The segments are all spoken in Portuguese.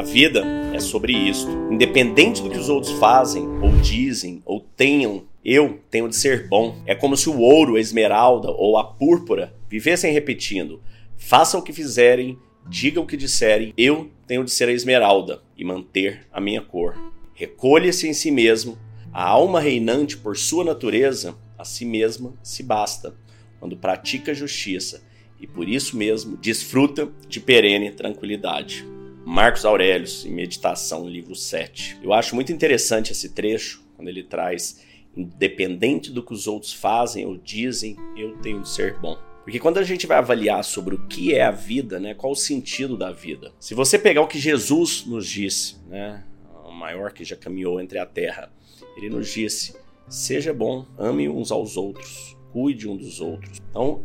A vida é sobre isso. Independente do que os outros fazem, ou dizem, ou tenham, eu tenho de ser bom. É como se o ouro, a esmeralda ou a púrpura vivessem repetindo: façam o que fizerem, digam o que disserem, eu tenho de ser a esmeralda e manter a minha cor. Recolha-se em si mesmo, a alma reinante por sua natureza, a si mesma se basta, quando pratica justiça e por isso mesmo desfruta de perene tranquilidade. Marcos Aurelius, em Meditação, livro 7. Eu acho muito interessante esse trecho, quando ele traz, independente do que os outros fazem ou dizem, eu tenho de ser bom. Porque quando a gente vai avaliar sobre o que é a vida, né, qual o sentido da vida? Se você pegar o que Jesus nos disse, né, o maior que já caminhou entre a terra, ele nos disse: seja bom, ame uns aos outros, cuide um dos outros. Então,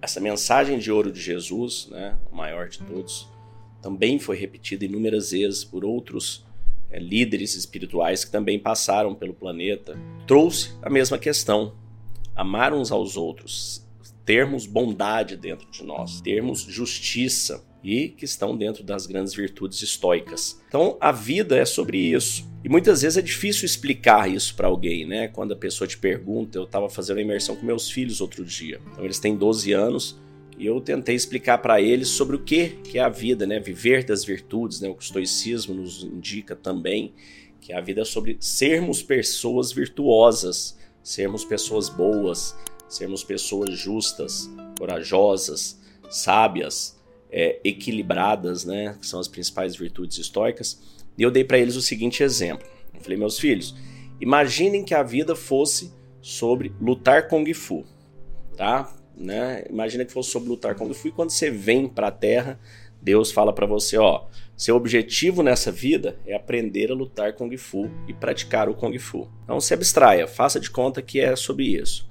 essa mensagem de ouro de Jesus, né, o maior de todos, também foi repetida inúmeras vezes por outros é, líderes espirituais que também passaram pelo planeta. Trouxe a mesma questão: amar uns aos outros, termos bondade dentro de nós, termos justiça e que estão dentro das grandes virtudes estoicas. Então, a vida é sobre isso. E muitas vezes é difícil explicar isso para alguém, né? Quando a pessoa te pergunta, eu estava fazendo a imersão com meus filhos outro dia. Então, eles têm 12 anos e eu tentei explicar para eles sobre o que, que é a vida, né? Viver das virtudes, né? O estoicismo nos indica também, que a vida é sobre sermos pessoas virtuosas, sermos pessoas boas, sermos pessoas justas, corajosas, sábias, é, equilibradas, né? Que são as principais virtudes estoicas. E eu dei para eles o seguinte exemplo. Eu falei, meus filhos, imaginem que a vida fosse sobre lutar Kung Fu, tá? Né? Imagina que fosse sobre lutar Kung Fu e quando você vem para a Terra, Deus fala para você, ó, seu objetivo nessa vida é aprender a lutar Kung Fu e praticar o Kung Fu. Então se abstraia, faça de conta que é sobre isso.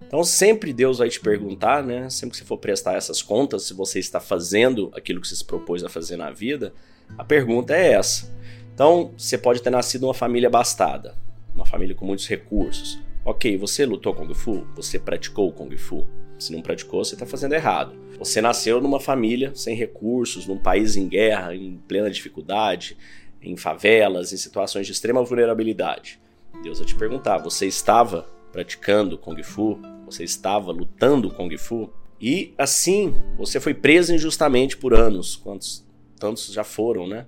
Então sempre Deus vai te perguntar, né? Sempre que você for prestar essas contas, se você está fazendo aquilo que você se propôs a fazer na vida, a pergunta é essa. Então você pode ter nascido numa família abastada, uma família com muitos recursos. Ok, você lutou Kung Fu? Você praticou Kung Fu? Se não praticou, você está fazendo errado. Você nasceu numa família sem recursos, num país em guerra, em plena dificuldade, em favelas, em situações de extrema vulnerabilidade. Deus vai te perguntar: você estava praticando Kung Fu? Você estava lutando Kung Fu? E assim, você foi preso injustamente por anos. Quantos tantos já foram, né?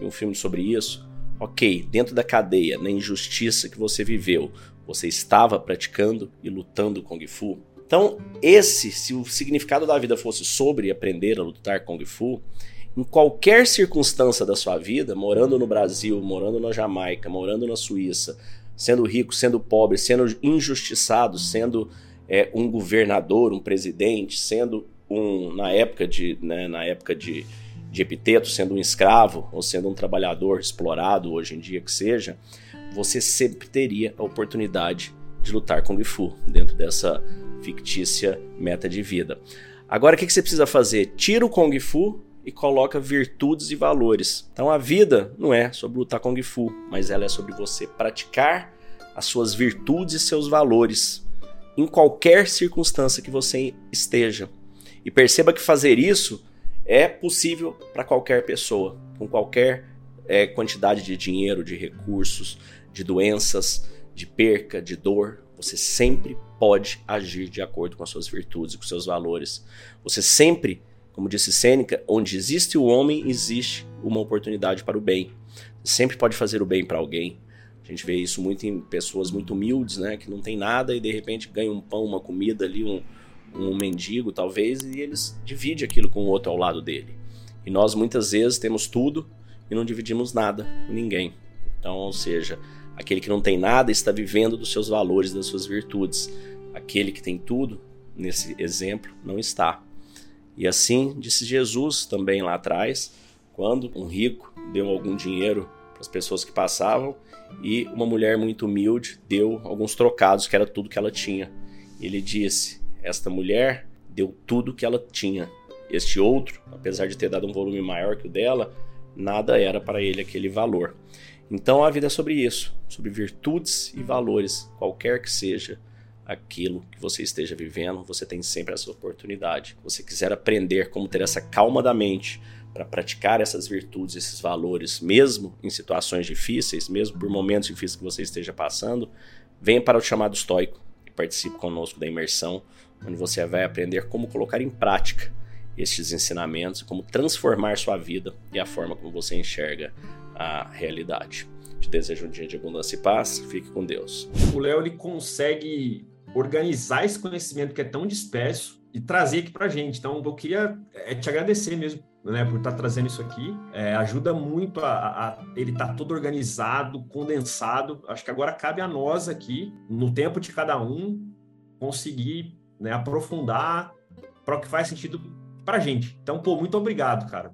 E um filme sobre isso. Ok, dentro da cadeia, na injustiça que você viveu, você estava praticando e lutando Kung Fu? Então, esse, se o significado da vida fosse sobre aprender a lutar Kung Fu, em qualquer circunstância da sua vida, morando no Brasil, morando na Jamaica, morando na Suíça, sendo rico, sendo pobre, sendo injustiçado, sendo é, um governador, um presidente, sendo um na época de, né, na época de, de epiteto, sendo um escravo ou sendo um trabalhador explorado hoje em dia que seja, você sempre teria a oportunidade de lutar com o Gifu dentro dessa fictícia meta de vida. Agora o que, você precisa fazer? Tira o Kung Fu e coloca virtudes e valores. Então a vida não é sobre lutar Kung Fu, mas ela é sobre você praticar as suas virtudes e seus valores em qualquer circunstância que você esteja. E perceba que fazer isso é possível para qualquer pessoa, com qualquer é, quantidade de dinheiro, de recursos, de doenças, de perca, de dor. Você sempre pode agir de acordo com as suas virtudes e com seus valores. Você sempre como disse Sêneca, onde existe o homem, existe uma oportunidade para o bem. Você sempre pode fazer o bem para alguém. A gente vê isso muito em pessoas muito humildes, né, que não tem nada e de repente ganham um pão, uma comida ali, um, um mendigo talvez, e eles dividem aquilo com o outro ao lado dele. E nós muitas vezes temos tudo e não dividimos nada com ninguém. Então, ou seja, aquele que não tem nada está vivendo dos seus valores, das suas virtudes. Aquele que tem tudo, nesse exemplo, não está. E assim disse Jesus também lá atrás, quando um rico deu algum dinheiro para as pessoas que passavam e uma mulher muito humilde deu alguns trocados, que era tudo que ela tinha. Ele disse: Esta mulher deu tudo que ela tinha. Este outro, apesar de ter dado um volume maior que o dela, nada era para ele aquele valor. Então a vida é sobre isso, sobre virtudes e valores, qualquer que seja aquilo que você esteja vivendo, você tem sempre essa oportunidade. Se você quiser aprender como ter essa calma da mente para praticar essas virtudes, esses valores, mesmo em situações difíceis, mesmo por momentos difíceis que você esteja passando, venha para o chamado estoico e participe conosco da imersão, onde você vai aprender como colocar em prática estes ensinamentos, como transformar sua vida e a forma como você enxerga a realidade. Te desejo um dia de abundância e paz. Fique com Deus. O Léo ele consegue organizar esse conhecimento que é tão disperso e trazer aqui para gente. Então, eu queria é, te agradecer mesmo né, por estar tá trazendo isso aqui. É, ajuda muito a, a ele estar tá todo organizado, condensado. Acho que agora cabe a nós aqui, no tempo de cada um, conseguir né, aprofundar para o que faz sentido para gente. Então, pô, muito obrigado, cara.